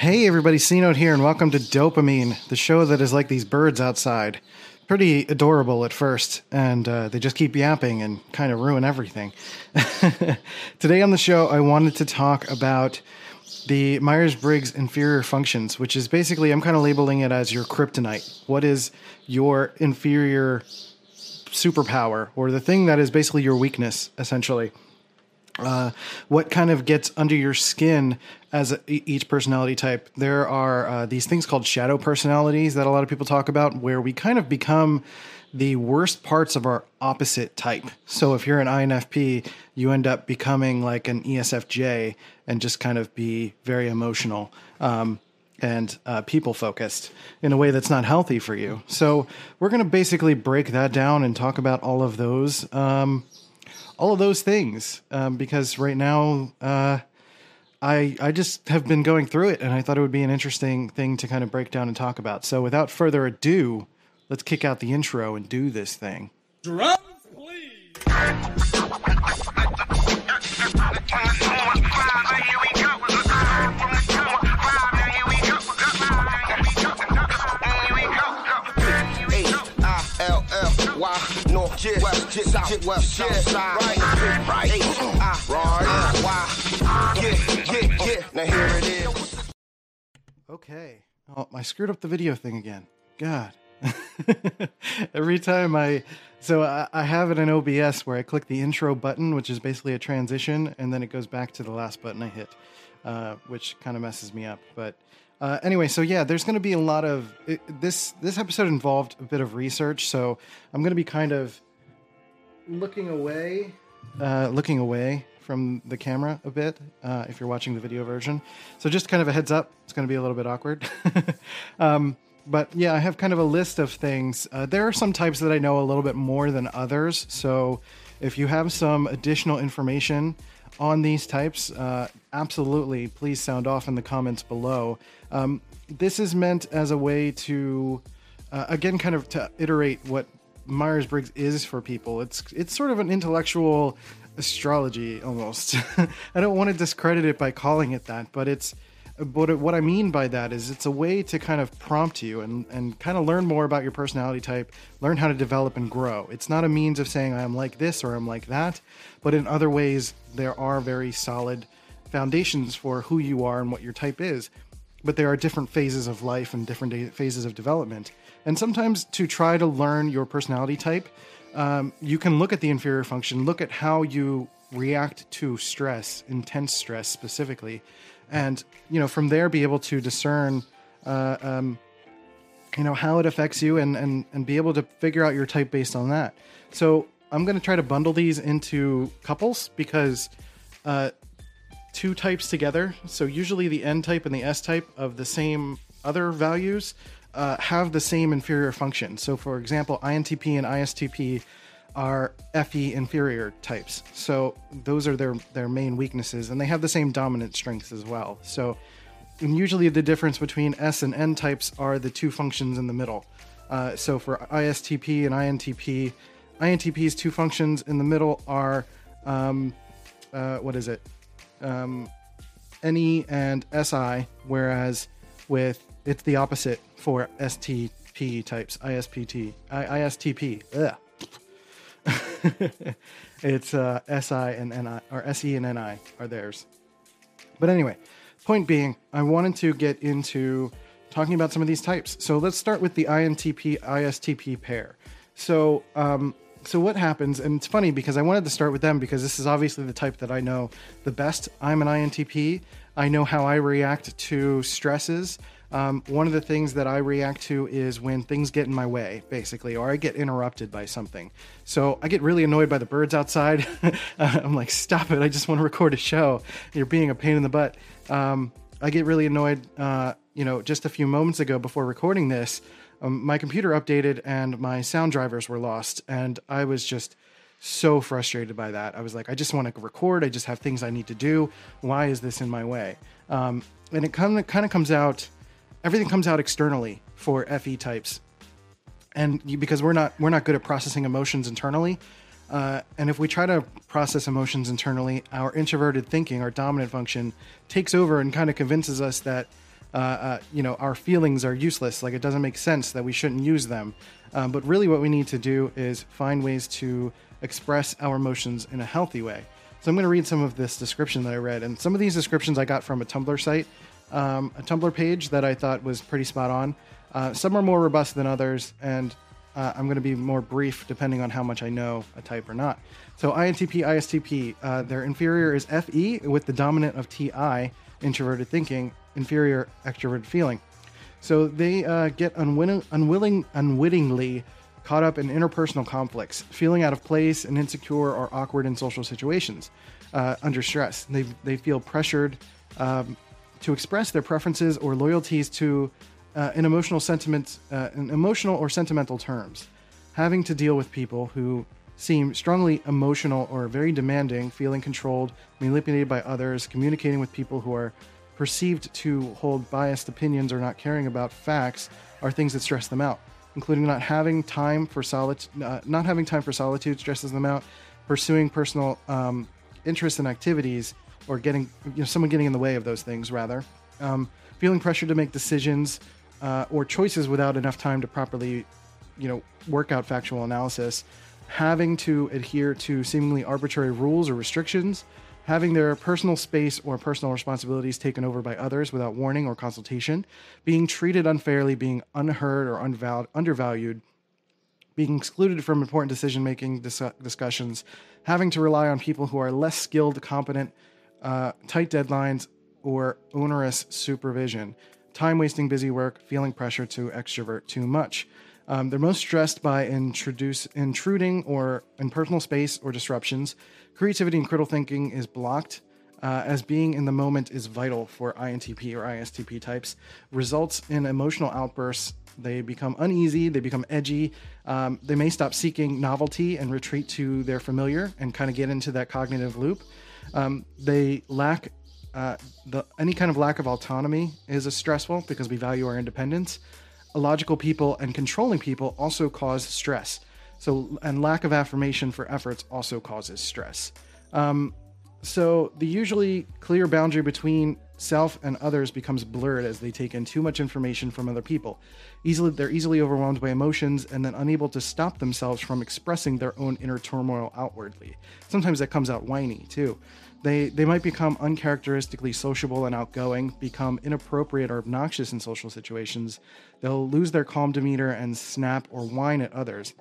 Hey everybody, C Note here, and welcome to Dopamine, the show that is like these birds outside. Pretty adorable at first, and uh, they just keep yapping and kind of ruin everything. Today on the show, I wanted to talk about the Myers Briggs inferior functions, which is basically, I'm kind of labeling it as your kryptonite. What is your inferior superpower, or the thing that is basically your weakness, essentially? Uh, what kind of gets under your skin as a, each personality type. There are uh, these things called shadow personalities that a lot of people talk about, where we kind of become the worst parts of our opposite type. So if you're an INFP, you end up becoming like an ESFJ and just kind of be very emotional. Um, and uh, people focused in a way that's not healthy for you. So, we're going to basically break that down and talk about all of those um, all of those things um, because right now uh, I I just have been going through it and I thought it would be an interesting thing to kind of break down and talk about. So without further ado, let's kick out the intro and do this thing. Drums, please. H-I-L-L-Y, north, west, south, west, south side, right, right, H-I-R-Y, yeah, yeah, yeah, now here it is. Okay. Oh, I screwed up the video thing again. God. Every time I, so I, I have it in OBS where I click the intro button, which is basically a transition, and then it goes back to the last button I hit, uh, which kind of messes me up. But uh, anyway, so yeah, there's going to be a lot of it, this. This episode involved a bit of research, so I'm going to be kind of looking away, uh, looking away from the camera a bit uh, if you're watching the video version. So just kind of a heads up, it's going to be a little bit awkward. um, but yeah, I have kind of a list of things. Uh, there are some types that I know a little bit more than others. So if you have some additional information on these types, uh, absolutely, please sound off in the comments below. Um, this is meant as a way to, uh, again, kind of to iterate what Myers Briggs is for people. It's it's sort of an intellectual astrology almost. I don't want to discredit it by calling it that, but it's but what I mean by that is it's a way to kind of prompt you and, and kind of learn more about your personality type, learn how to develop and grow. It's not a means of saying I'm like this or I'm like that, but in other ways, there are very solid foundations for who you are and what your type is. But there are different phases of life and different phases of development. And sometimes to try to learn your personality type, um, you can look at the inferior function, look at how you react to stress, intense stress specifically, and you know from there be able to discern, uh, um, you know how it affects you, and and and be able to figure out your type based on that. So I'm going to try to bundle these into couples because uh, two types together. So usually the N type and the S type of the same other values uh, have the same inferior function. So for example, INTP and ISTP are FE inferior types. So those are their their main weaknesses, and they have the same dominant strengths as well. So and usually the difference between S and N types are the two functions in the middle. Uh, so for ISTP and INTP, INTP's two functions in the middle are um, uh, what is it? Um, NE and SI, whereas with it's the opposite for STP types, ISPT, I, ISTP. It's uh, SI and NI, or SE and NI are theirs. But anyway, point being, I wanted to get into talking about some of these types. So let's start with the INTP ISTP pair. So, um, so what happens, and it's funny because I wanted to start with them because this is obviously the type that I know the best. I'm an INTP. I know how I react to stresses. Um, one of the things that I react to is when things get in my way, basically, or I get interrupted by something. So I get really annoyed by the birds outside. I'm like, stop it! I just want to record a show. You're being a pain in the butt. Um, I get really annoyed. Uh, you know, just a few moments ago before recording this, um, my computer updated and my sound drivers were lost, and I was just so frustrated by that. I was like, I just want to record. I just have things I need to do. Why is this in my way? Um, and it kind of kind of comes out. Everything comes out externally for FE types, and because we're not we're not good at processing emotions internally. Uh, and if we try to process emotions internally, our introverted thinking, our dominant function, takes over and kind of convinces us that uh, uh, you know, our feelings are useless. Like it doesn't make sense that we shouldn't use them. Um, but really, what we need to do is find ways to express our emotions in a healthy way. So I'm going to read some of this description that I read, and some of these descriptions I got from a Tumblr site, um, a Tumblr page that I thought was pretty spot on. Uh, some are more robust than others, and uh, I'm going to be more brief depending on how much I know a type or not. So INTP, ISTP, uh, their inferior is FE with the dominant of TI, introverted thinking, inferior extroverted feeling. So they uh, get unwilling, unwilling, unwittingly caught up in interpersonal conflicts, feeling out of place and insecure or awkward in social situations, uh, under stress. They, they feel pressured um, to express their preferences or loyalties to uh, in emotional sentiments, uh, in emotional or sentimental terms, having to deal with people who seem strongly emotional or very demanding, feeling controlled, manipulated by others, communicating with people who are perceived to hold biased opinions or not caring about facts are things that stress them out including not having time for solitude, uh, not having time for solitude stresses them out. Pursuing personal um, interests and activities, or getting you know someone getting in the way of those things, rather. Um, feeling pressure to make decisions uh, or choices without enough time to properly, you know, work out factual analysis. Having to adhere to seemingly arbitrary rules or restrictions having their personal space or personal responsibilities taken over by others without warning or consultation, being treated unfairly, being unheard or undervalued, being excluded from important decision making dis- discussions, having to rely on people who are less skilled, competent, uh, tight deadlines, or onerous supervision, time wasting busy work, feeling pressure to extrovert too much. Um, they're most stressed by introduce, intruding or in personal space or disruptions. Creativity and critical thinking is blocked. Uh, as being in the moment is vital for INTP or ISTP types, results in emotional outbursts. They become uneasy, they become edgy. Um, they may stop seeking novelty and retreat to their familiar and kind of get into that cognitive loop. Um, they lack uh, the any kind of lack of autonomy is a stressful because we value our independence illogical people and controlling people also cause stress. So, and lack of affirmation for efforts also causes stress. Um, so, the usually clear boundary between self and others becomes blurred as they take in too much information from other people. Easily, they're easily overwhelmed by emotions and then unable to stop themselves from expressing their own inner turmoil outwardly. Sometimes that comes out whiny too. They, they might become uncharacteristically sociable and outgoing, become inappropriate or obnoxious in social situations. They'll lose their calm demeanor and snap or whine at others.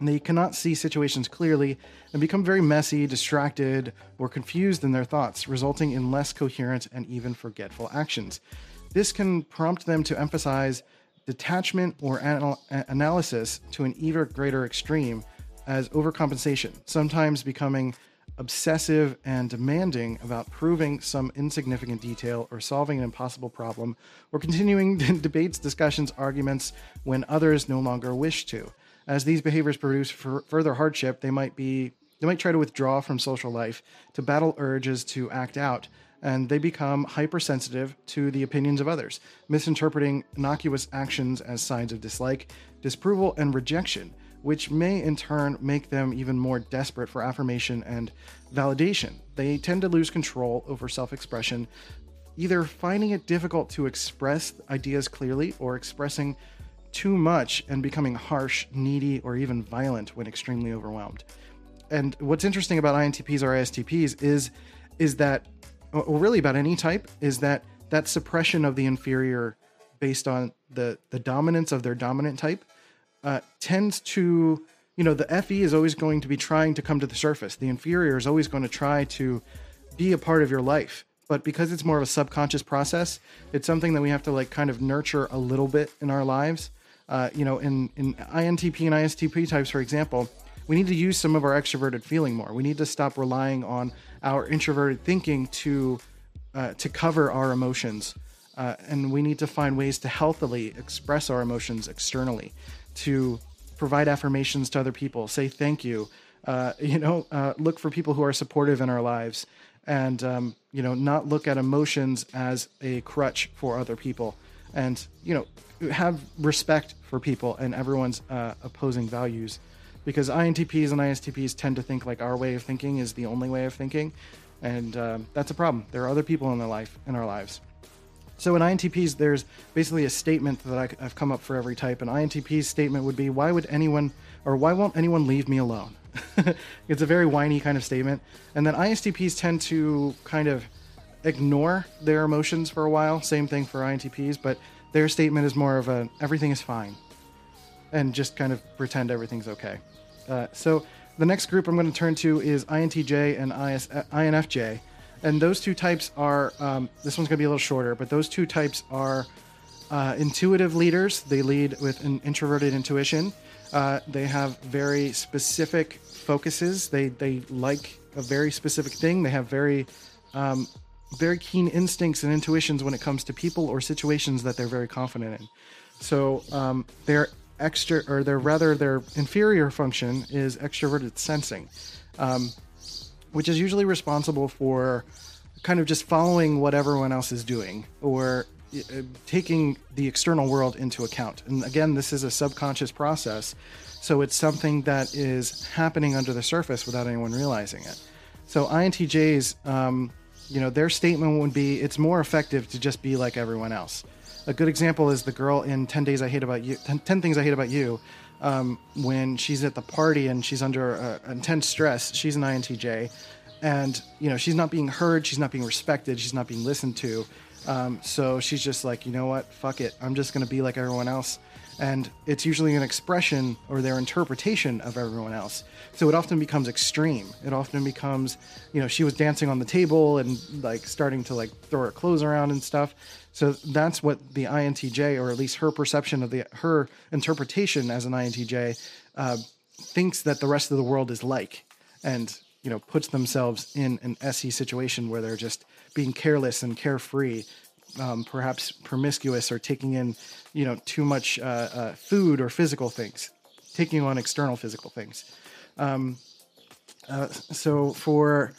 They cannot see situations clearly and become very messy, distracted, or confused in their thoughts, resulting in less coherent and even forgetful actions. This can prompt them to emphasize detachment or anal- analysis to an even greater extreme as overcompensation, sometimes becoming obsessive and demanding about proving some insignificant detail or solving an impossible problem or continuing debates, discussions, arguments when others no longer wish to. As these behaviors produce further hardship, they might be they might try to withdraw from social life to battle urges to act out and they become hypersensitive to the opinions of others, misinterpreting innocuous actions as signs of dislike, disapproval, and rejection which may in turn make them even more desperate for affirmation and validation. They tend to lose control over self expression, either finding it difficult to express ideas clearly or expressing too much and becoming harsh, needy, or even violent when extremely overwhelmed. And what's interesting about INTPs or ISTPs is is that or really about any type is that that suppression of the inferior based on the the dominance of their dominant type uh, tends to, you know, the FE is always going to be trying to come to the surface. The inferior is always going to try to be a part of your life. But because it's more of a subconscious process, it's something that we have to like kind of nurture a little bit in our lives. Uh, you know, in, in INTP and ISTP types, for example, we need to use some of our extroverted feeling more. We need to stop relying on our introverted thinking to uh, to cover our emotions, uh, and we need to find ways to healthily express our emotions externally to provide affirmations to other people, say thank you, uh, you know, uh, look for people who are supportive in our lives, and um, you know, not look at emotions as a crutch for other people, and you know, have respect for people and everyone's uh, opposing values, because INTPs and ISTPs tend to think like our way of thinking is the only way of thinking, and um, that's a problem. There are other people in their life in our lives. So in INTPs, there's basically a statement that I, have come up for every type. An INTP's statement would be, "Why would anyone, or why won't anyone leave me alone?" it's a very whiny kind of statement. And then ISTPs tend to kind of ignore their emotions for a while. Same thing for INTPs, but their statement is more of a "everything is fine," and just kind of pretend everything's okay. Uh, so the next group I'm going to turn to is INTJ and IS, INFJ. And those two types are, um, this one's going to be a little shorter, but those two types are uh, intuitive leaders. They lead with an introverted intuition. Uh, they have very specific focuses. They, they like a very specific thing. They have very, um, very keen instincts and intuitions when it comes to people or situations that they're very confident in. So um, they're extra or their rather their inferior function is extroverted sensing um, which is usually responsible for kind of just following what everyone else is doing or uh, taking the external world into account and again this is a subconscious process so it's something that is happening under the surface without anyone realizing it so intjs um, you know their statement would be it's more effective to just be like everyone else. A good example is the girl in 10 days i hate about you 10, 10 things i hate about you um, when she's at the party and she's under uh, intense stress she's an intj and you know she's not being heard she's not being respected she's not being listened to. Um, so she's just like you know what? Fuck it. I'm just going to be like everyone else and it's usually an expression or their interpretation of everyone else. So it often becomes extreme. It often becomes you know she was dancing on the table and like starting to like throw her clothes around and stuff. So that's what the intj or at least her perception of the her interpretation as an intj uh, thinks that the rest of the world is like and you know puts themselves in an se situation where they're just being careless and carefree um, perhaps promiscuous or taking in, you know, too much uh, uh, food or physical things, taking on external physical things. Um, uh, so for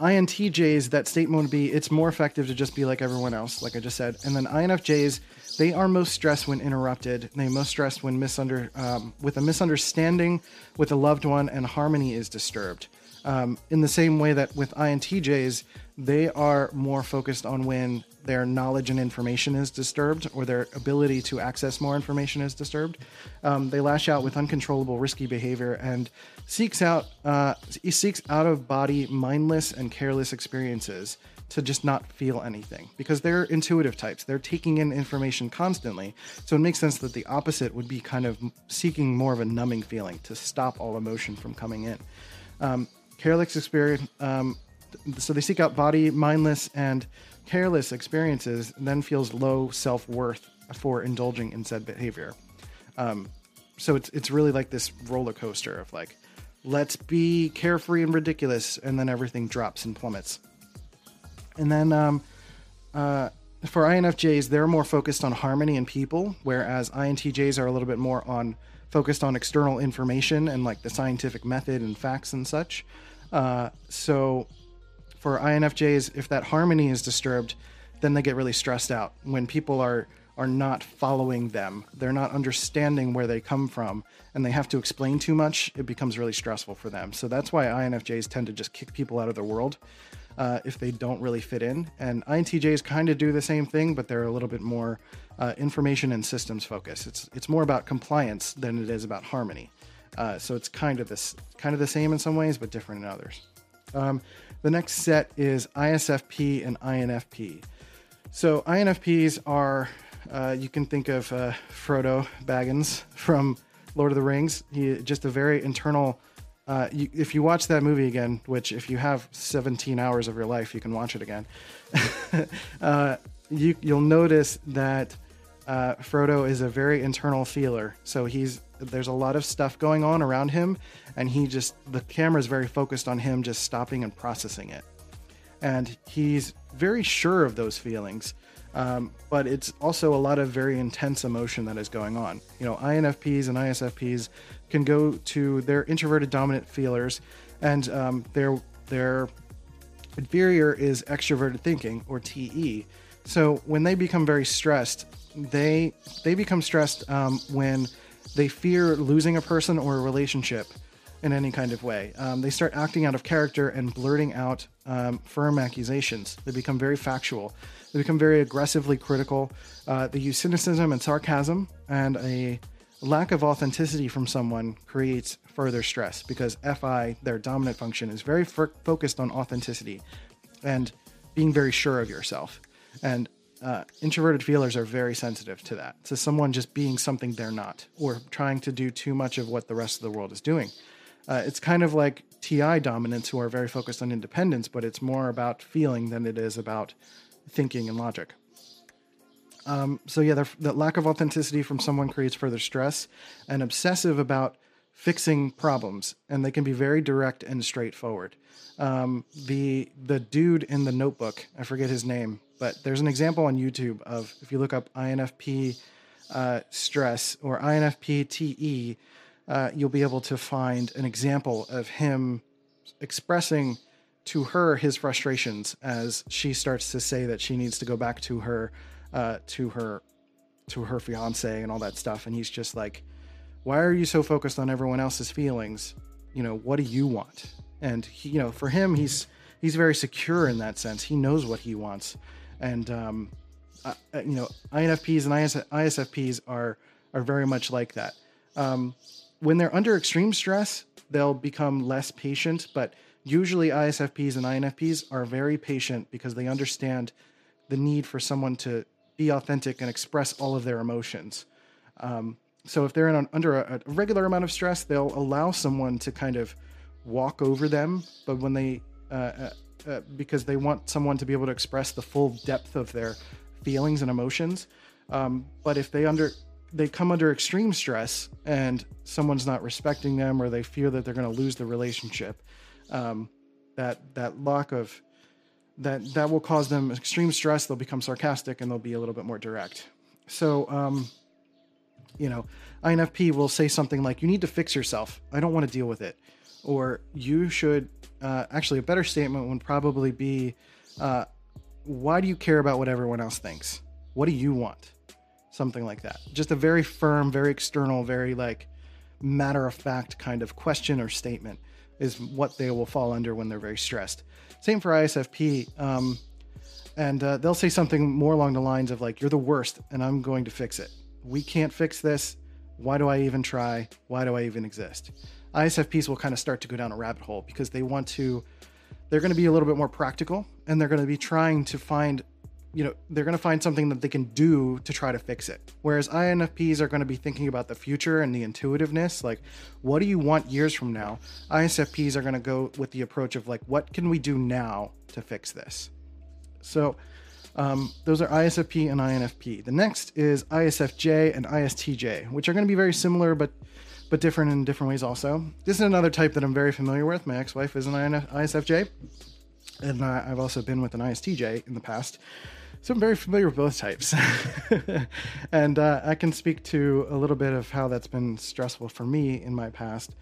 INTJs, that statement would be it's more effective to just be like everyone else, like I just said. And then INFJs, they are most stressed when interrupted. They most stressed when misunder um, with a misunderstanding with a loved one and harmony is disturbed. Um, in the same way that with INTJs, they are more focused on when their knowledge and information is disturbed or their ability to access more information is disturbed. Um, they lash out with uncontrollable, risky behavior and seeks out uh, seeks out of body mindless and careless experiences to just not feel anything because they're intuitive types. They're taking in information constantly. So it makes sense that the opposite would be kind of seeking more of a numbing feeling to stop all emotion from coming in. Um, careless experience. Um, so they seek out body mindless and careless experiences, then feels low self worth for indulging in said behavior. Um, so it's it's really like this roller coaster of like, let's be carefree and ridiculous, and then everything drops and plummets. And then um, uh, for INFJs, they're more focused on harmony and people, whereas INTJs are a little bit more on focused on external information and like the scientific method and facts and such. Uh, so for INFJs, if that harmony is disturbed, then they get really stressed out when people are are not following them. They're not understanding where they come from, and they have to explain too much. It becomes really stressful for them. So that's why INFJs tend to just kick people out of their world uh, if they don't really fit in. And INTJs kind of do the same thing, but they're a little bit more uh, information and systems focused. It's it's more about compliance than it is about harmony. Uh, so it's kind of this kind of the same in some ways, but different in others. Um, the next set is ISFP and INFP. So INFPs are uh, you can think of uh, Frodo Baggins from Lord of the Rings. He just a very internal. Uh, you, if you watch that movie again, which if you have 17 hours of your life, you can watch it again. Uh, you, you'll notice that uh, Frodo is a very internal feeler. So he's there's a lot of stuff going on around him, and he just the camera is very focused on him just stopping and processing it, and he's very sure of those feelings. Um, but it's also a lot of very intense emotion that is going on. You know, INFPs and ISFPs can go to their introverted dominant feelers, and um, their their inferior is extroverted thinking or TE. So when they become very stressed, they they become stressed um, when they fear losing a person or a relationship, in any kind of way. Um, they start acting out of character and blurting out um, firm accusations. They become very factual. They become very aggressively critical. Uh, they use cynicism and sarcasm, and a lack of authenticity from someone creates further stress because FI, their dominant function, is very f- focused on authenticity and being very sure of yourself. And uh, introverted feelers are very sensitive to that, to someone just being something they're not, or trying to do too much of what the rest of the world is doing. Uh, it's kind of like TI dominants who are very focused on independence, but it's more about feeling than it is about thinking and logic. Um, so yeah, the, lack of authenticity from someone creates further stress, and obsessive about fixing problems, and they can be very direct and straightforward. Um, the the dude in the notebook, I forget his name, but there's an example on YouTube of if you look up INFP uh, stress or INFP TE, uh, you'll be able to find an example of him expressing to her his frustrations as she starts to say that she needs to go back to her uh, to her to her fiance and all that stuff. And he's just like why are you so focused on everyone else's feelings? You know what do you want? And he, you know for him he's he's very secure in that sense. He knows what he wants and um, uh, uh you know infps and IS, isfps are are very much like that. Um, when they're under extreme stress they'll become less patient but usually isfps and infps are very patient because they understand the need for someone to be authentic and express all of their emotions. Um, so if they're an, under a, a regular amount of stress they'll allow someone to kind of walk over them but when they uh, uh, because they want someone to be able to express the full depth of their feelings and emotions. Um, but if they under they come under extreme stress and someone's not respecting them or they fear that they're going to lose the relationship um, that that lack of that that will cause them extreme stress they'll become sarcastic and they'll be a little bit more direct. So um, you know infp will say something like you need to fix yourself. I don't want to deal with it. Or you should uh, actually a better statement would probably be uh, why do you care about what everyone else thinks? What do you want? Something like that. Just a very firm very external very like matter of fact kind of question or statement is what they will fall under when they're very stressed. Same for isfp um, and uh, they'll say something more along the lines of like you're the worst and i'm going to fix it. We can't fix this. Why do i even try? Why do i even exist isfps will kind of start to go down a rabbit hole because they want to they're going to be a little bit more practical and they're going to be trying to find you know they're going to find something that they can do to try to fix it. Whereas infps are going to be thinking about the future and the intuitiveness like what do you want years from now? Isfps are going to go with the approach of like what can we do now to fix this? So um, those are ISFP and INFP. The next is ISFJ and ISTJ, which are going to be very similar but but different in different ways also. This is another type that I'm very familiar with. My ex-wife is an ISFJ, and I've also been with an ISTJ in the past. So I'm very familiar with both types. and uh, I can speak to a little bit of how that's been stressful for me in my past.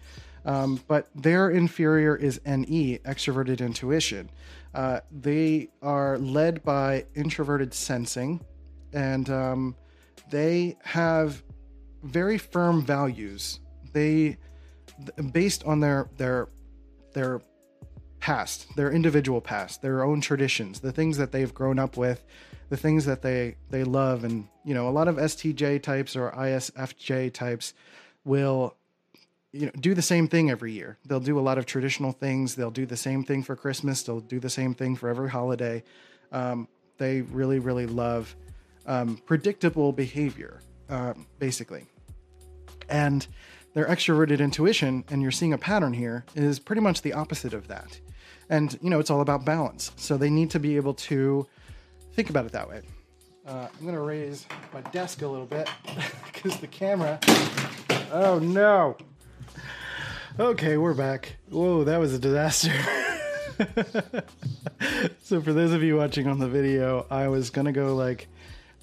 Um, but their inferior is NE, extroverted intuition. Uh, they are led by introverted sensing, and um, they have very firm values. They, based on their their their past, their individual past, their own traditions, the things that they've grown up with, the things that they they love, and you know, a lot of STJ types or ISFJ types will you know do the same thing every year. They'll do a lot of traditional things. They'll do the same thing for Christmas. They'll do the same thing for every holiday. Um, they really really love um, predictable behavior, uh, basically, and their extroverted intuition, and you're seeing a pattern here, is pretty much the opposite of that. And you know it's all about balance. So they need to be able to think about it that way. Uh, I'm gonna raise my desk a little bit because the camera. Oh no! Okay, we're back. Whoa, that was a disaster. so for those of you watching on the video, I was gonna go like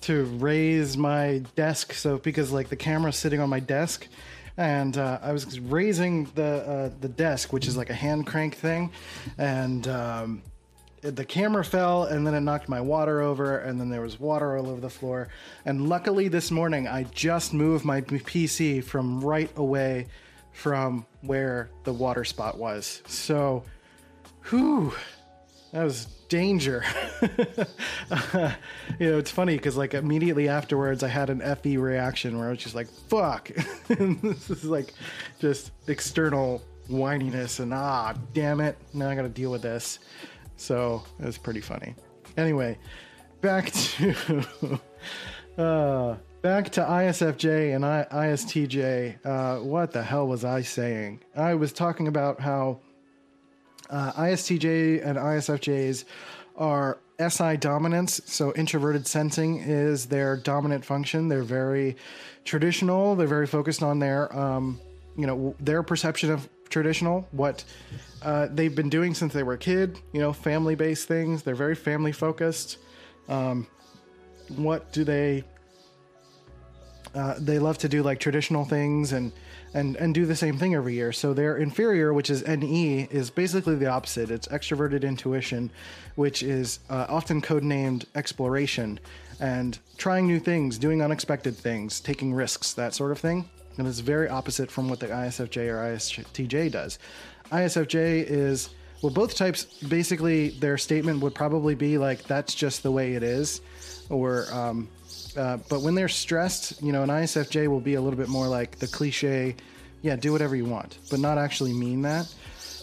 to raise my desk so because like the camera's sitting on my desk and uh, I was raising the uh, the desk, which is like a hand crank thing, and um, the camera fell, and then it knocked my water over, and then there was water all over the floor. And luckily, this morning I just moved my PC from right away from where the water spot was. So, whew, that was danger. uh, you know, it's funny because like immediately afterwards, I had an FE reaction where I was just like, "Fuck!" this is like just external whininess and ah, damn it, now I got to deal with this. So it was pretty funny. Anyway, back to uh, back to ISFJ and I, ISTJ. Uh, what the hell was I saying? I was talking about how uh, ISTJ and ISFJs are SI dominance. So introverted sensing is their dominant function. They're very traditional. They're very focused on their, um, you know, their perception of traditional, what uh, they've been doing since they were a kid. You know, family-based things. They're very family focused. Um, what do they? Uh, they love to do like traditional things and and and do the same thing every year. So their inferior, which is NE, is basically the opposite. It's extroverted intuition, which is uh, often codenamed exploration and trying new things, doing unexpected things, taking risks, that sort of thing. And it's very opposite from what the ISFJ or ISTJ does. ISFJ is well, both types basically their statement would probably be like that's just the way it is, or um, uh, but when they're stressed, you know, an ISFJ will be a little bit more like the cliche, yeah, do whatever you want, but not actually mean that.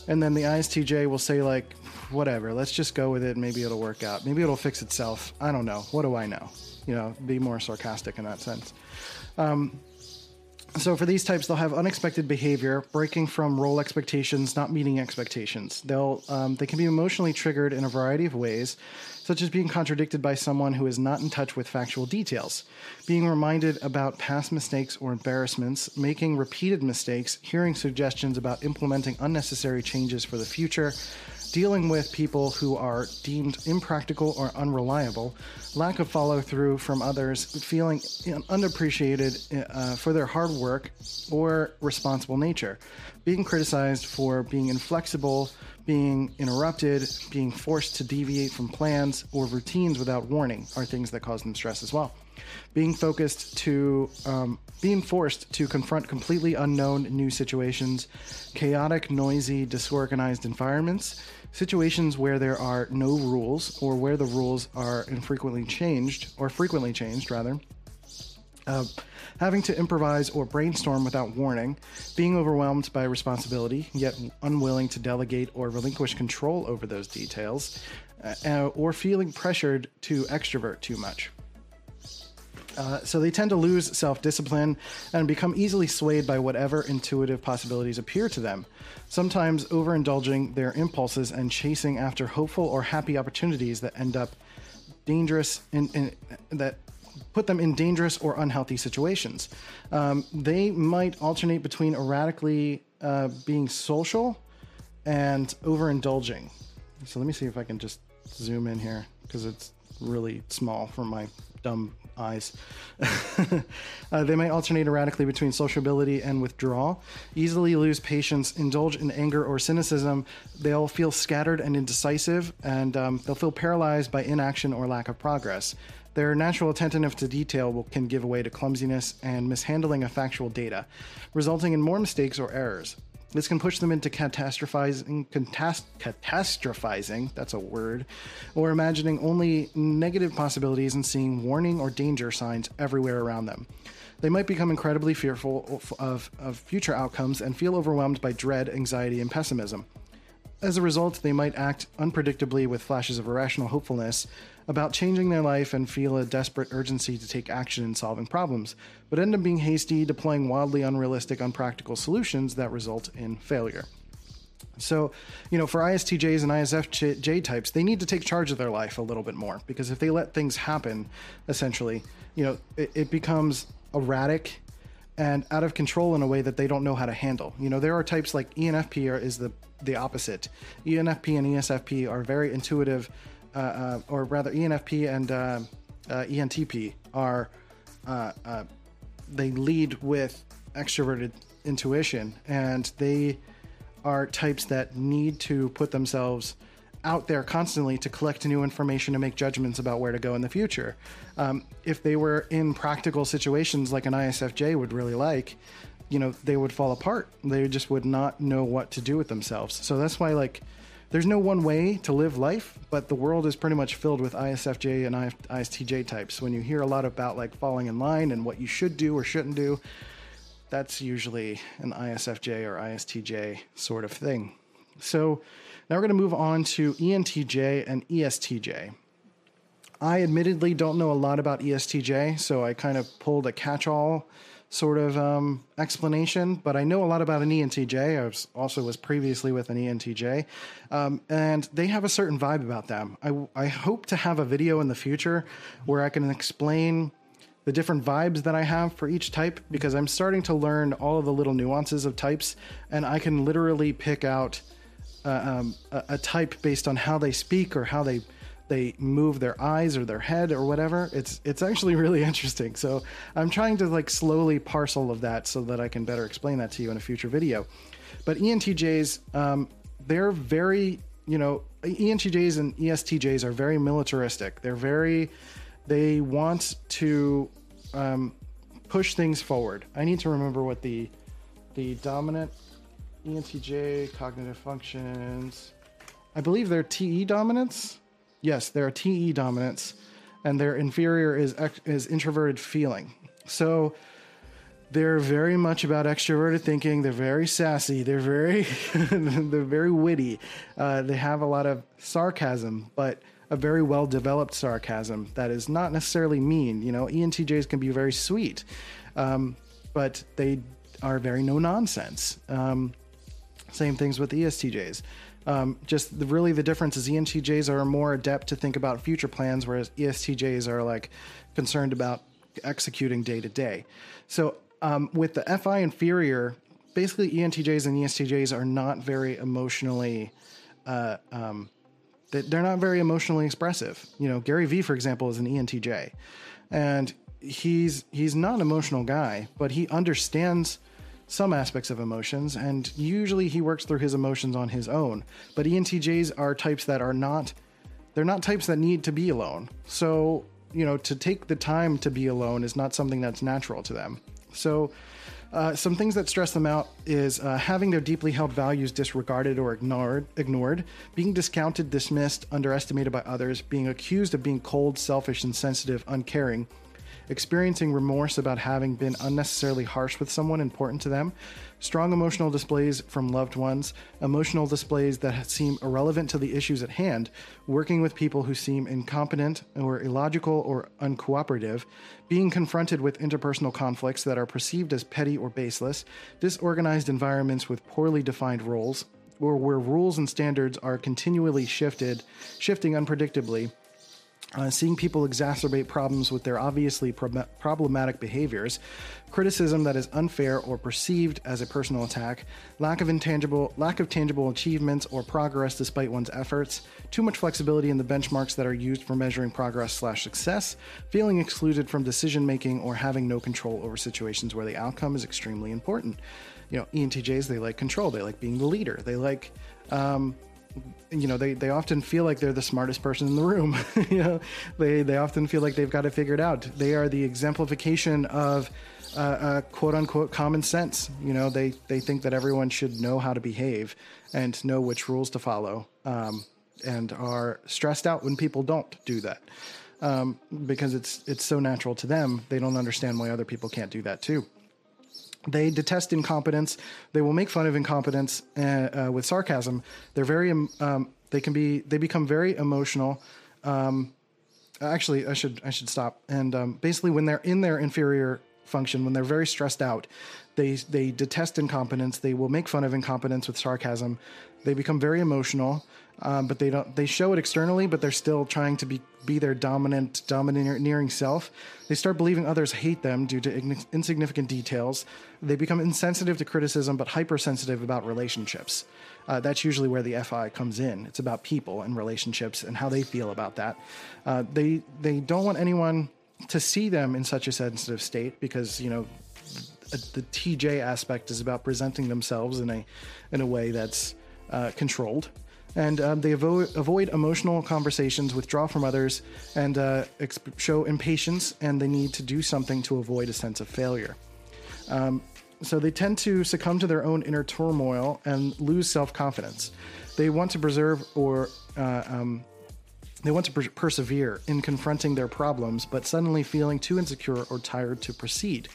And then the ISTJ will say like, whatever, let's just go with it. Maybe it'll work out. Maybe it'll fix itself. I don't know. What do I know? You know, be more sarcastic in that sense. Um, so for these types, they'll have unexpected behavior, breaking from role expectations, not meeting expectations. They'll um, they can be emotionally triggered in a variety of ways, such as being contradicted by someone who is not in touch with factual details, being reminded about past mistakes or embarrassments, making repeated mistakes, hearing suggestions about implementing unnecessary changes for the future, dealing with people who are deemed impractical or unreliable, lack of follow through from others, feeling unappreciated uh, for their hard work or responsible nature, being criticized for being inflexible, being interrupted, being forced to deviate from plans or routines without warning are things that cause them stress as well. Being focused to, um, being forced to confront completely unknown new situations, chaotic, noisy, disorganized environments, situations where there are no rules or where the rules are infrequently changed or frequently changed rather uh, having to improvise or brainstorm without warning being overwhelmed by responsibility yet unwilling to delegate or relinquish control over those details uh, or feeling pressured to extrovert too much. Uh, so they tend to lose self discipline and become easily swayed by whatever intuitive possibilities appear to them, sometimes overindulging their impulses and chasing after hopeful or happy opportunities that end up dangerous and, that put them in dangerous or unhealthy situations. Um, they might alternate between erratically uh, being social and overindulging. So let me see if I can just zoom in here because it's really small for my dumb eyes. uh, they may alternate erratically between sociability and withdrawal, easily lose patience, indulge in anger or cynicism. They'll feel scattered and indecisive, and um, they'll feel paralyzed by inaction or lack of progress. Their natural attentiveness to detail will, can give way to clumsiness and mishandling of factual data, resulting in more mistakes or errors. This can push them into catastrophizing, catast- catastrophizing, that's a word, or imagining only negative possibilities and seeing warning or danger signs everywhere around them. They might become incredibly fearful of, of future outcomes and feel overwhelmed by dread, anxiety, and pessimism. As a result, they might act unpredictably with flashes of irrational hopefulness about changing their life and feel a desperate urgency to take action in solving problems, but end up being hasty, deploying wildly unrealistic, unpractical solutions that result in failure. So, you know, for ISTJs and ISFJ types, they need to take charge of their life a little bit more because if they let things happen, essentially, you know, it, it becomes erratic and out of control in a way that they don't know how to handle. You know, there are types like ENFP is the the opposite. ENFP and ESFP are very intuitive, uh, uh, or rather, ENFP and uh, uh ENTP are they lead with extroverted intuition, and they are types that need to put themselves out there constantly to collect new information and make judgments about where to go in the future. Um, if they were in practical situations like an ISFJ would really like, you know, they would fall apart. They just would not know what to do with themselves. So that's why, like, there's no one way to live life, but the world is pretty much filled with ISFJ and ISTJ types. When you hear a lot about like falling in line and what you should do or shouldn't do, that's usually an ISFJ or ISTJ sort of thing. So now we're going to move on to ENTJ and ESTJ. I admittedly don't know a lot about ESTJ, so I kind of pulled a catch all sort of um, explanation, but I know a lot about an ENTJ. I was, also was previously with an ENTJ, um, and they have a certain vibe about them. I, I hope to have a video in the future where I can explain the different vibes that I have for each type because I'm starting to learn all of the little nuances of types, and I can literally pick out uh, um, a, a type based on how they speak or how they they move their eyes or their head or whatever. It's it's actually really interesting. So I'm trying to like slowly parse all of that so that I can better explain that to you in a future video. But ENTJs, um, they're very you know ENTJs and ESTJs are very militaristic. They're very they want to um, push things forward. I need to remember what the the dominant ENTJ cognitive functions. I believe they're TE dominants. Yes, they're TE dominants, and their inferior is is introverted feeling. So they're very much about extroverted thinking. They're very sassy. They're very they're very witty. Uh, they have a lot of sarcasm, but a very well developed sarcasm that is not necessarily mean. You know, ENTJs can be very sweet, um, but they are very no nonsense. Um, same things with ESTJs. Um, just the, really the difference is ENTJs are more adept to think about future plans, whereas ESTJs are like concerned about executing day to day. So um, with the FI inferior, basically ENTJs and ESTJs are not very emotionally. Uh, um, they're not very emotionally expressive. You know, Gary Vee, for example, is an ENTJ, and he's he's not an emotional guy, but he understands some aspects of emotions, and usually he works through his emotions on his own. But ENTJs are types that are not, they're not types that need to be alone. So, you know, to take the time to be alone is not something that's natural to them. So, uh, some things that stress them out is uh, having their deeply held values disregarded or ignored, ignored, being discounted, dismissed, underestimated by others, being accused of being cold, selfish, insensitive, uncaring, experiencing remorse about having been unnecessarily harsh with someone important to them, strong emotional displays from loved ones, emotional displays that seem irrelevant to the issues at hand, working with people who seem incompetent or illogical or uncooperative, being confronted with interpersonal conflicts that are perceived as petty or baseless, disorganized environments with poorly defined roles, or where rules and standards are continually shifted, shifting unpredictably, uh, seeing people exacerbate problems with their obviously pro- problematic behaviors, criticism that is unfair or perceived as a personal attack, lack of intangible lack of tangible achievements or progress despite one's efforts, too much flexibility in the benchmarks that are used for measuring progress slash success, feeling excluded from decision making or having no control over situations where the outcome is extremely important. You know, ENTJs they like control, they like being the leader, they like um, you know they, they often feel like they're the smartest person in the room you know? They they often feel like they've got it figured out. They are the exemplification of uh, uh, quote unquote common sense. You know they they think that everyone should know how to behave and know which rules to follow um, and are stressed out when people don't do that um, because it's it's so natural to them they don't understand why other people can't do that too they detest incompetence. They will make fun of incompetence uh, uh, with sarcasm. They're very. Um, they can be. They become very emotional. Um, actually, I should. I should stop. And um, basically, when they're in their inferior function, when they're very stressed out, they they detest incompetence. They will make fun of incompetence with sarcasm. They become very emotional um, but they don't. They show it externally, but they're still trying to be be their dominant, domineering self. They start believing others hate them due to in- insignificant details. They become insensitive to criticism, but hypersensitive about relationships. Uh, that's usually where the FI comes in. It's about people and relationships and how they feel about that. Uh, they they don't want anyone to see them in such a sensitive state because you know the TJ aspect is about presenting themselves in a in a way that's uh, controlled and um, they avo- avoid emotional conversations, withdraw from others, and uh, exp- show impatience, and they need to do something to avoid a sense of failure. Um, so they tend to succumb to their own inner turmoil and lose self confidence. They want to preserve or uh, um, they want to per- persevere in confronting their problems, but suddenly feeling too insecure or tired to proceed.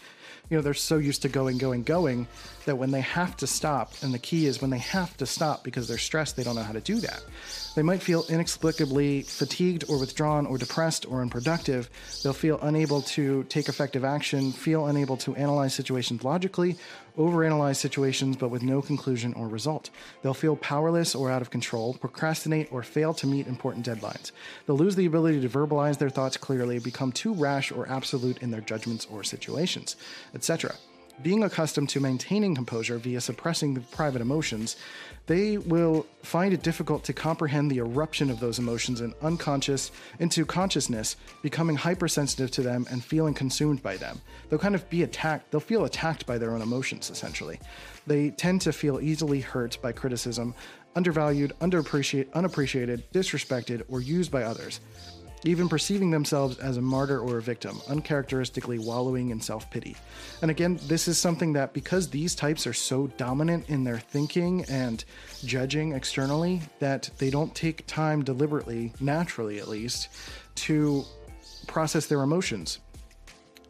You know, they're so used to going, going, going that when they have to stop, and the key is when they have to stop because they're stressed, they don't know how to do that. They might feel inexplicably fatigued or withdrawn or depressed or unproductive. They'll feel unable to take effective action, feel unable to analyze situations logically, overanalyze situations but with no conclusion or result. They'll feel powerless or out of control, procrastinate, or fail to meet important deadlines. They'll lose the ability to verbalize their thoughts clearly, become too rash or absolute in their judgments or situations, etc. Being accustomed to maintaining composure via suppressing the private emotions, they will find it difficult to comprehend the eruption of those emotions in unconscious into consciousness, becoming hypersensitive to them and feeling consumed by them. They'll kind of be attacked, they'll feel attacked by their own emotions, essentially. They tend to feel easily hurt by criticism, undervalued, underappreciated, unappreciated, disrespected, or used by others even perceiving themselves as a martyr or a victim, uncharacteristically wallowing in self pity. And again, this is something that because these types are so dominant in their thinking and judging externally, that they don't take time deliberately, naturally at least, to process their emotions.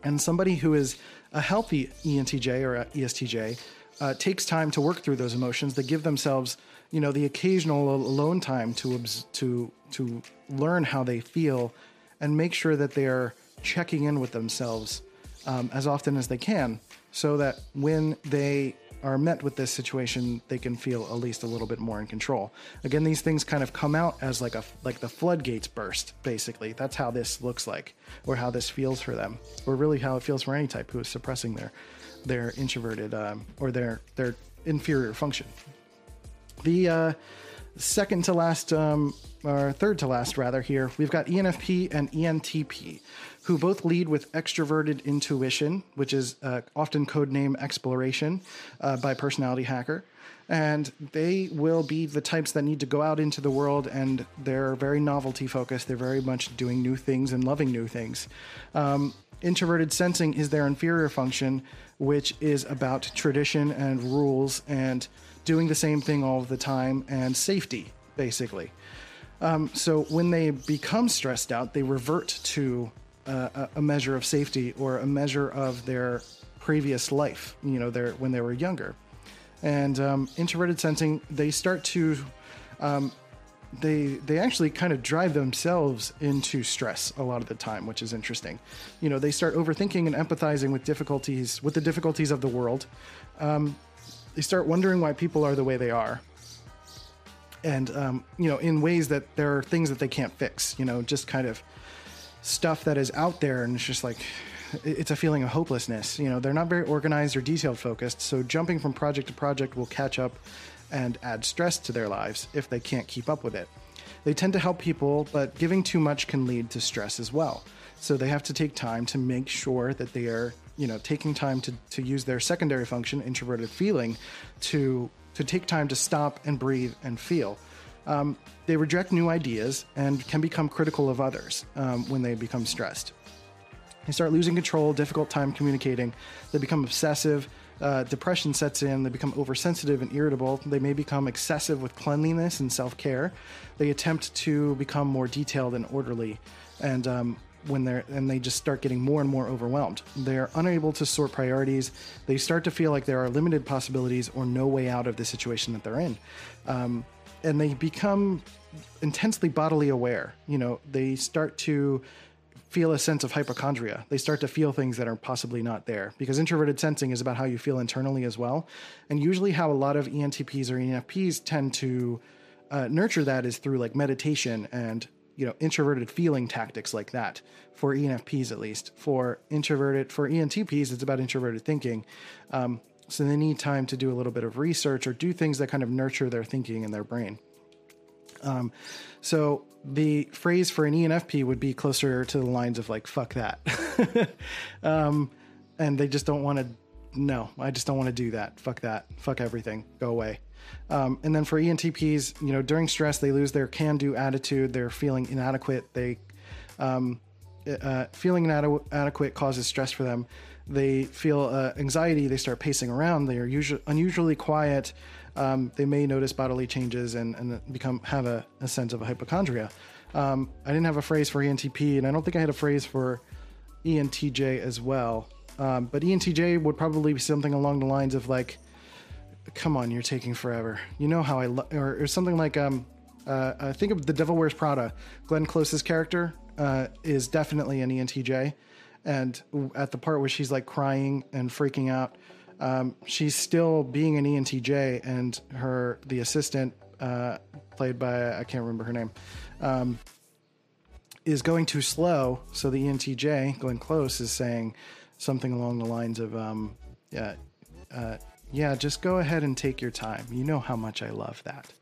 And somebody who is a healthy ENTJ or ESTJ uh, takes time to work through those emotions. They give themselves, you know, the occasional alone time to to to learn how they feel, and make sure that they are checking in with themselves um, as often as they can, so that when they are met with this situation, they can feel at least a little bit more in control. Again, these things kind of come out as like a like the floodgates burst. Basically, that's how this looks like, or how this feels for them, or really how it feels for any type who is suppressing their their introverted um, or their their inferior function. The uh, second to last, um, or third to last rather, here we've got ENFP and ENTP, who both lead with extroverted intuition, which is uh, often codename exploration uh, by Personality Hacker. And they will be the types that need to go out into the world, and they're very novelty focused. They're very much doing new things and loving new things. Um, introverted sensing is their inferior function, which is about tradition and rules and doing the same thing all the time and safety, basically. Um, so when they become stressed out, they revert to uh, a- measure of safety or a measure of their previous life. You know, their when they were younger. And um, introverted sensing, they start to um, they they actually kind of drive themselves into stress a lot of the time, which is interesting. You know, they start overthinking and empathizing with difficulties with the difficulties of the world. Um, they start wondering why people are the way they are, and um, you know, in ways that there are things that they can't fix. You know, just kind of stuff that is out there, and it's just like it's a feeling of hopelessness. You know, they're not very organized or detailed focused, so jumping from project to project will catch up and add stress to their lives if they can't keep up with it. They tend to help people, but giving too much can lead to stress as well. So they have to take time to make sure that they are, you know, taking time to, to use their secondary function, introverted feeling, to to take time to stop and breathe and feel. Um, they reject new ideas and can become critical of others um, when they become stressed. They start losing control, difficult time communicating. They become obsessive. Uh, depression sets in. They become oversensitive and irritable. They may become excessive with cleanliness and self care. They attempt to become more detailed and orderly. And um, when they're and they just start getting more and more overwhelmed. They're unable to sort priorities. They start to feel like there are limited possibilities or no way out of the situation that they're in. Um, and they become intensely bodily aware. You know, they start to feel a sense of hypochondria. They start to feel things that are possibly not there because introverted sensing is about how you feel internally as well. And usually, how a lot of ENTPs or ENFPs tend to uh, nurture that is through like meditation and you know introverted feeling tactics like that for ENFPs at least. For introverted for ENTPs, it's about introverted thinking. Um, so they need time to do a little bit of research or do things that kind of nurture their thinking in their brain. Um, so the phrase for an ENFP would be closer to the lines of like "fuck that," um, and they just don't want to. No, I just don't want to do that. Fuck that. Fuck everything. Go away. Um, and then for ENTPs, you know, during stress, they lose their can-do attitude. They're feeling inadequate. They um, uh, feeling inadequate causes stress for them. they feel uh, anxiety, they start pacing around. They are usually unusually quiet. Um, they may notice bodily changes and, and become have a, a sense of a hypochondria. Um, I didn't have a phrase for ENTP, and I don't think I had a phrase for ENTJ as well. Um, but ENTJ would probably be something along the lines of like, "Come on, you're taking forever." You know how I lo-, or, or something like um, uh, I think of the Devil Wears Prada. Glenn Close's character uh, is definitely an ENTJ, and at the part where she's like crying and freaking out, um, she's still being an ENTJ, and her the assistant, uh, played by I can't remember her name, um, is going too slow. So the ENTJ, Glenn Close, is saying something along the lines of, um, "Yeah, uh, yeah, just go ahead and take your time. You know how much I love that."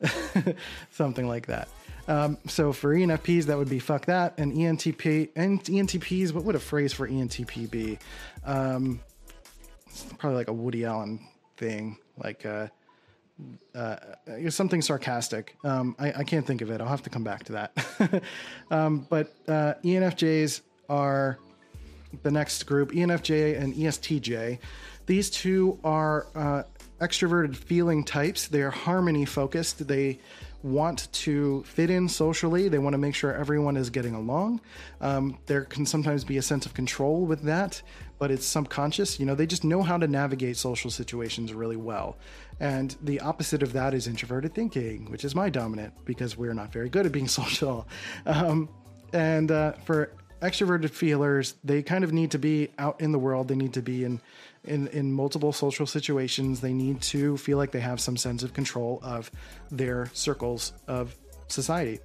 something like that. Um, so for ENFPs, that would be fuck that, and ENTP and ENTPs. What would a phrase for ENTP be? Um, probably like a Woody Allen thing, like uh, uh, something sarcastic. Um, I, I, can't think of it. I'll have to come back to that. um, but uh, ENFJs are the next group. ENFJ and ESTJ. These two are uh, extroverted feeling types. They are harmony focused. They want to fit in socially. They want to make sure everyone is getting along. Um, there can sometimes be a sense of control with that, but it's subconscious. You know, they just know how to navigate social situations really well. And the opposite of that is introverted thinking, which is my dominant because we're not very good at being social. Um, and uh, for extroverted feelers, they kind of need to be out in the world. They need to be in in, in multiple social situations. They need to feel like they have some sense of control of their circles of society.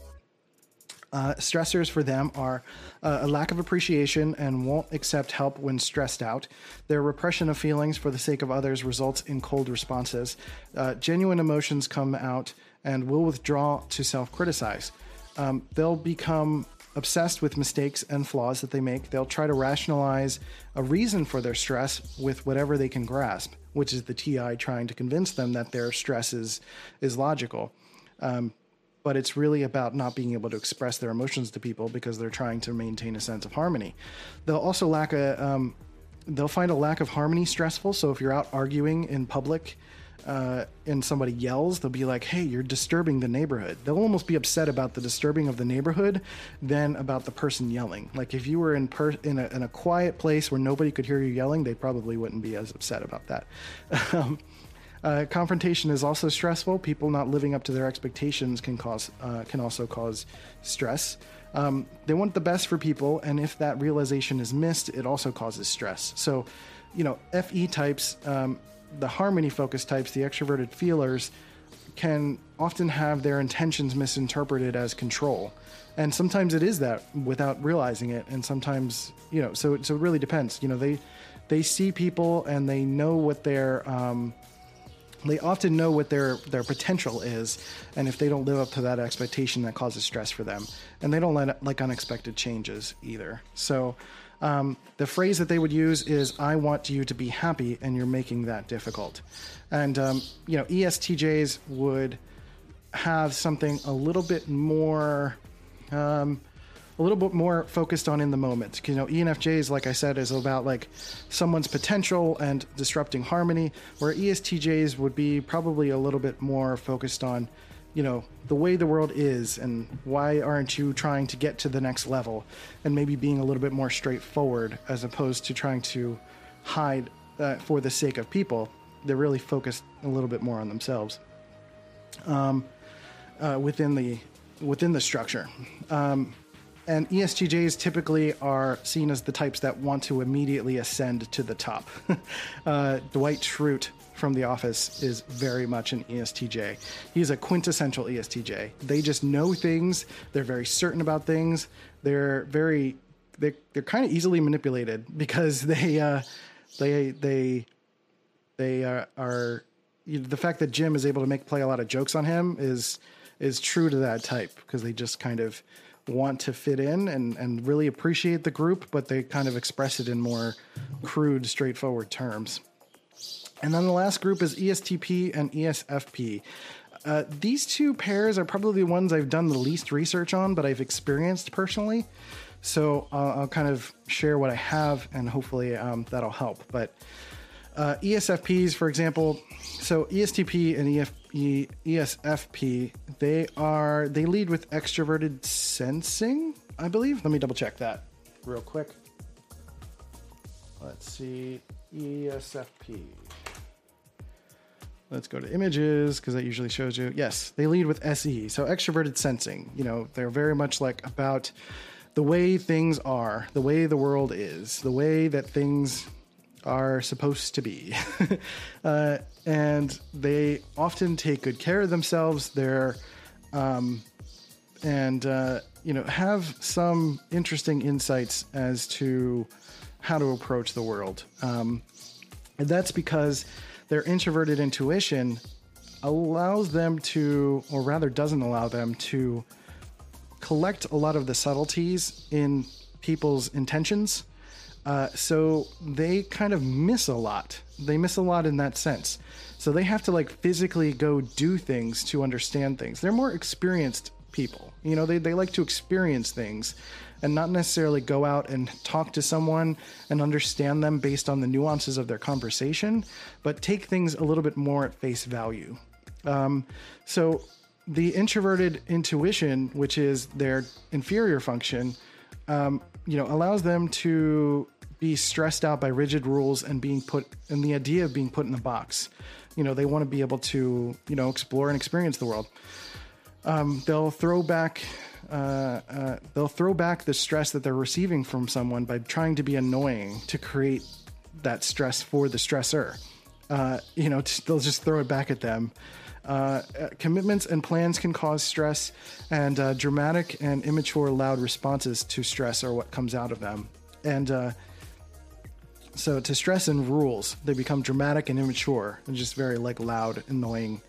Uh, stressors for them are uh, a lack of appreciation and won't accept help when stressed out. Their repression of feelings for the sake of others results in cold responses. Uh, genuine emotions come out and will withdraw to self criticize. Um, they'll become obsessed with mistakes and flaws that they make. They'll try to rationalize a reason for their stress with whatever they can grasp, which is the TI trying to convince them that their stress is, is logical. Um, but it's really about not being able to express their emotions to people because they're trying to maintain a sense of harmony. They'll also lack a, um, they'll find a lack of harmony stressful. So if you're out arguing in public, uh, and somebody yells, they'll be like, "Hey, you're disturbing the neighborhood." They'll almost be upset about the disturbing of the neighborhood than about the person yelling. Like if you were in per- in, a, in a quiet place where nobody could hear you yelling, they probably wouldn't be as upset about that. um, uh, confrontation is also stressful. People not living up to their expectations can cause uh, can also cause stress. Um, they want the best for people, and if that realization is missed, it also causes stress. So, you know, FE types um, the harmony focused types, the extroverted feelers, can often have their intentions misinterpreted as control. And sometimes it is that without realizing it. And sometimes, you know, so, so it really depends. You know, they, they see people and they know what their, um, they often know what their their potential is and if they don't live up to that expectation that causes stress for them and they don't let like unexpected changes either so um, the phrase that they would use is "I want you to be happy," and you're making that difficult. And um, you know, ESTJs would have something a little bit more. Um, a little bit more focused on in the moment. You know, ENFJs, like I said, is about like someone's potential and disrupting harmony, where ESTJs would be probably a little bit more focused on you know the way the world is and why aren't you trying to get to the next level? And maybe being a little bit more straightforward as opposed to trying to hide uh, for the sake of people. They're really focused a little bit more on themselves. Um, uh, within the within the structure. Um, and ESTJs typically are seen as the types that want to immediately ascend to the top. uh, Dwight Schrute from The Office is very much an ESTJ. He's a quintessential ESTJ. They just know things. They're very certain about things. They're very they they're kind of easily manipulated because they uh, they they they are, are the fact that Jim is able to make play a lot of jokes on him is is true to that type because they just kind of want to fit in and, and really appreciate the group, but they kind of express it in more crude, straightforward terms. And then the last group is ESTP and ESFP. Uh, these two pairs are probably the ones I've done the least research on, but I've experienced personally. So uh, I'll kind of share what I have, and hopefully um, that'll help. But uh, ESFPs, for example, so ESTP and ESFP, they are they lead with extroverted sensing, I believe. Let me double check that real quick. Let's see, ESFP. Let's go to images because that usually shows you. Yes, they lead with SE, so extroverted sensing. You know, they're very much like about the way things are, the way the world is, the way that things are supposed to be. uh, and they often take good care of themselves. They're, um, and, uh, you know, have some interesting insights as to how to approach the world. Um, and that's because their introverted intuition allows them to, or rather doesn't allow them to collect a lot of the subtleties in people's intentions. Uh, so they kind of miss a lot. They miss a lot in that sense. So they have to like physically go do things to understand things. They're more experienced people. You know, they, they like to experience things and not necessarily go out and talk to someone and understand them based on the nuances of their conversation, but take things a little bit more at face value. Um, so the introverted intuition, which is their inferior function, um, you know, allows them to be stressed out by rigid rules and being put and the idea of being put in a box. You know, they want to be able to, you know, explore and experience the world. Um, they'll throw back uh, uh, they'll throw back the stress that they're receiving from someone by trying to be annoying to create that stress for the stressor. Uh, you know, t- they'll just throw it back at them. Uh, uh, commitments and plans can cause stress, and uh, dramatic and immature, loud responses to stress are what comes out of them. And so, to stress and rules, they become dramatic and immature, and just very like loud, annoying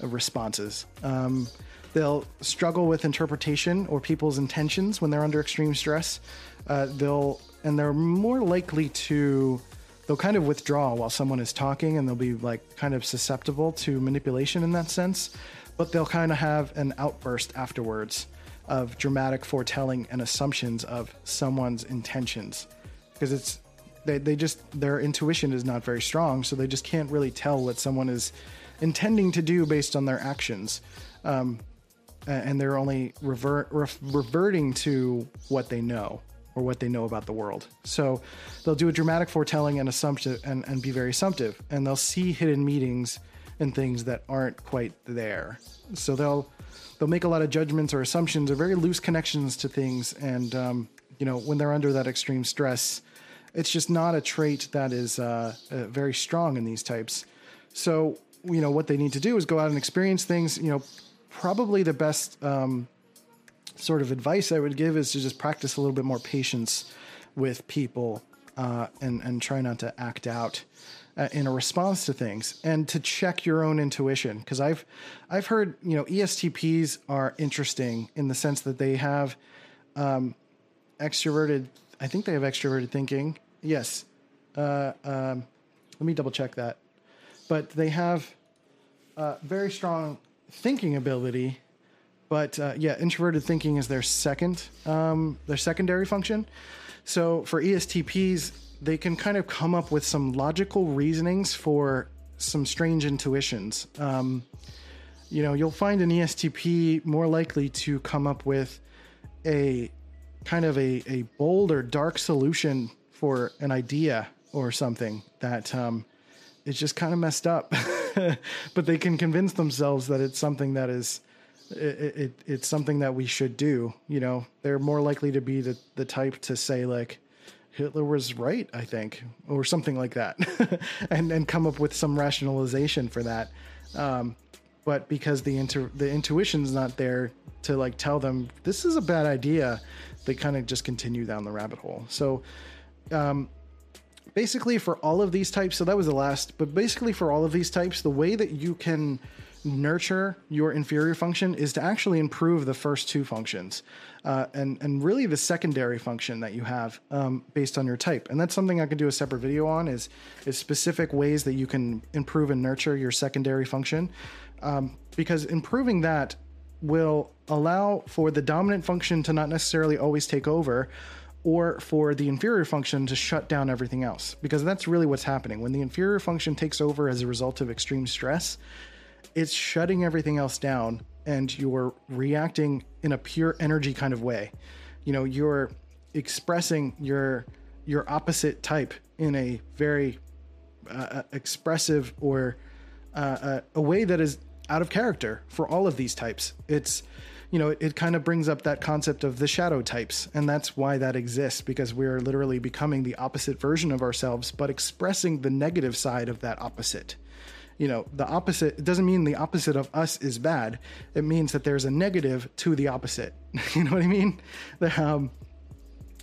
responses. Um, they'll struggle with interpretation or people's intentions when they're under extreme stress. Uh, they'll and they're more likely to they'll kind of withdraw while someone is talking, and they'll be like kind of susceptible to manipulation in that sense. But they'll kind of have an outburst afterwards of dramatic foretelling and assumptions of someone's intentions because it's they, they just their intuition is not very strong so they just can't really tell what someone is intending to do based on their actions um, and they're only revert, reverting to what they know or what they know about the world so they'll do a dramatic foretelling and assumption and, and be very assumptive and they'll see hidden meetings and things that aren't quite there so they'll they'll make a lot of judgments or assumptions or very loose connections to things and um, you know when they're under that extreme stress it's just not a trait that is uh, uh, very strong in these types. So, you know, what they need to do is go out and experience things. You know, probably the best um, sort of advice I would give is to just practice a little bit more patience with people uh, and and try not to act out uh, in a response to things and to check your own intuition because I've I've heard you know ESTPs are interesting in the sense that they have um, extroverted. I think they have extroverted thinking. Yes. Uh, um, let me double check that. But they have uh, very strong thinking ability. But uh, yeah, introverted thinking is their second, um, their secondary function. So for ESTPs, they can kind of come up with some logical reasonings for some strange intuitions. Um, you know, you'll find an ESTP more likely to come up with a kind of a, a bold or dark solution for an idea or something that um, is just kind of messed up. but they can convince themselves that it's something that is it, it, it's something that we should do. You know, they're more likely to be the, the type to say like Hitler was right, I think, or something like that, and and come up with some rationalization for that. Um, but because the inter- the intuition's not there to like tell them this is a bad idea, they kind of just continue down the rabbit hole. So um, basically for all of these types so that was the last but basically for all of these types the way that you can nurture your inferior function is to actually improve the first two functions uh, and and really the secondary function that you have um, based on your type. And that's something i could do a separate video on is is specific ways that you can improve and nurture your secondary function um, because improving that will allow for the dominant function to not necessarily always take over or for the inferior function to shut down everything else. Because that's really what's happening. When the inferior function takes over as a result of extreme stress it's shutting everything else down and you're reacting in a pure energy kind of way. You know you're expressing your your opposite type in a very uh, expressive or uh, uh, a way that is out of character for all of these types. It's you know, it, it kind of brings up that concept of the shadow types. And that's why that exists because we're literally becoming the opposite version of ourselves, but expressing the negative side of that opposite. You know, the opposite, it doesn't mean the opposite of us is bad. It means that there's a negative to the opposite. you know what I mean? Um,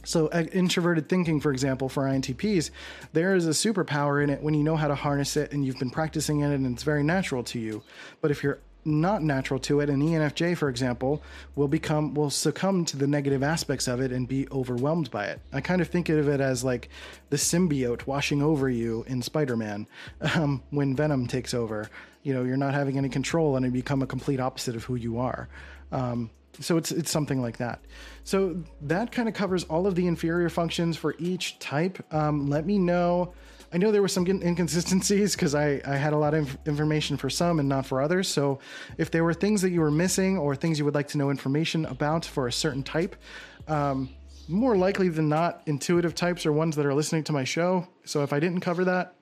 so, uh, introverted thinking, for example, for INTPs, there is a superpower in it when you know how to harness it and you've been practicing it and it's very natural to you. But if you're not natural to it. An ENFJ, for example, will become will succumb to the negative aspects of it and be overwhelmed by it. I kind of think of it as like the symbiote washing over you in Spider-Man um, when Venom takes over. You know, you're not having any control and you become a complete opposite of who you are. Um, so it's it's something like that. So that kind of covers all of the inferior functions for each type. Um, let me know I know there were some inconsistencies because I, I had a lot of information for some and not for others. So if there were things that you were missing or things you would like to know information about for a certain type, um, more likely than not, intuitive types are ones that are listening to my show. So if I didn't cover that,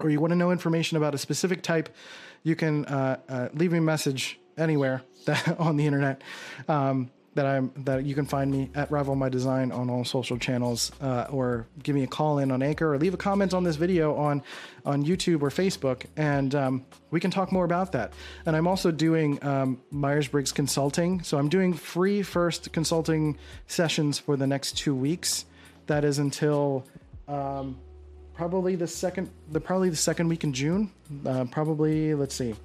or you want to know information about a specific type, you can uh, uh, leave me a message anywhere that, on the internet. Um, that I'm that you can find me at Rival My Design on all social channels, uh, or give me a call in on Anchor, or leave a comment on this video on on YouTube or Facebook, and um, we can talk more about that. And I'm also doing um, Myers Briggs consulting, so I'm doing free first consulting sessions for the next two weeks. That is until um, probably the second the probably the second week in June. Uh, probably let's see,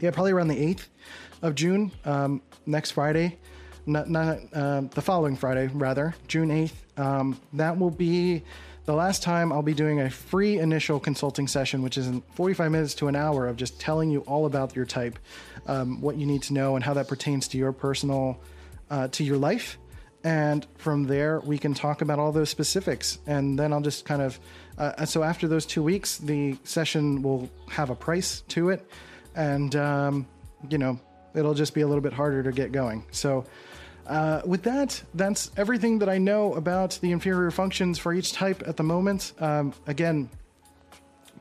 yeah, probably around the eighth of June, um, next Friday not, not uh, the following Friday, rather, June 8th. Um, that will be the last time I'll be doing a free initial consulting session, which is in 45 minutes to an hour of just telling you all about your type, um, what you need to know, and how that pertains to your personal, uh, to your life. And from there, we can talk about all those specifics. And then I'll just kind of, uh, so after those two weeks, the session will have a price to it. And, um, you know, it'll just be a little bit harder to get going. So, uh, with that, that's everything that I know about the inferior functions for each type at the moment. Um, again,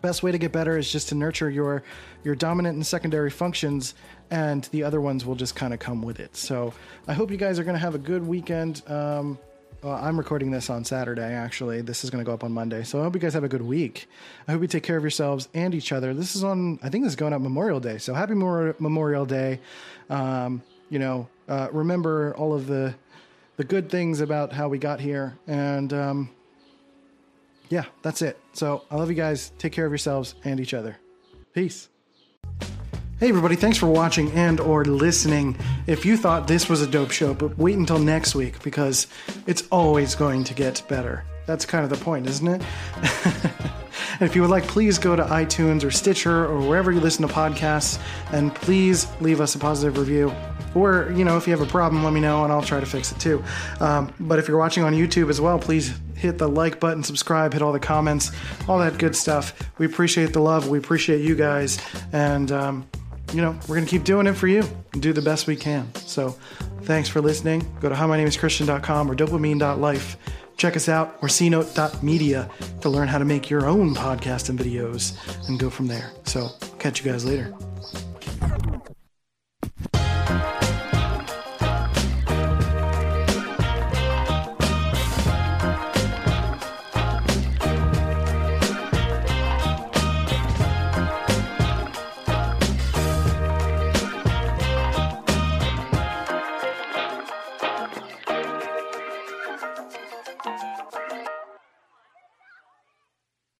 best way to get better is just to nurture your your dominant and secondary functions and the other ones will just kind of come with it. So i hope you guys are going to have a good weekend. Um, well, i'm recording this on saturday actually. This is going to go up on monday. So i hope you guys have a good week. I hope you take care of yourselves and each other. This is on i think this is going up memorial day. So happy memorial day. Um, you know, uh, remember all of the the good things about how we got here, and um, yeah, that's it. So I love you guys. Take care of yourselves and each other. Peace. Hey everybody, thanks for watching and or listening. If you thought this was a dope show, but wait until next week because it's always going to get better. That's kind of the point, isn't it? if you would like, please go to iTunes or Stitcher or wherever you listen to podcasts and please leave us a positive review. Or, you know, if you have a problem, let me know and I'll try to fix it too. Um, but if you're watching on YouTube as well, please hit the like button, subscribe, hit all the comments, all that good stuff. We appreciate the love. We appreciate you guys. And, um, you know, we're to keep doing it for you and do the best we can. So thanks for listening. Go to howmynameischristian.com or dopamine.life. Check us out or cnote.media to learn how to make your own podcast and videos and go from there. So catch you guys later.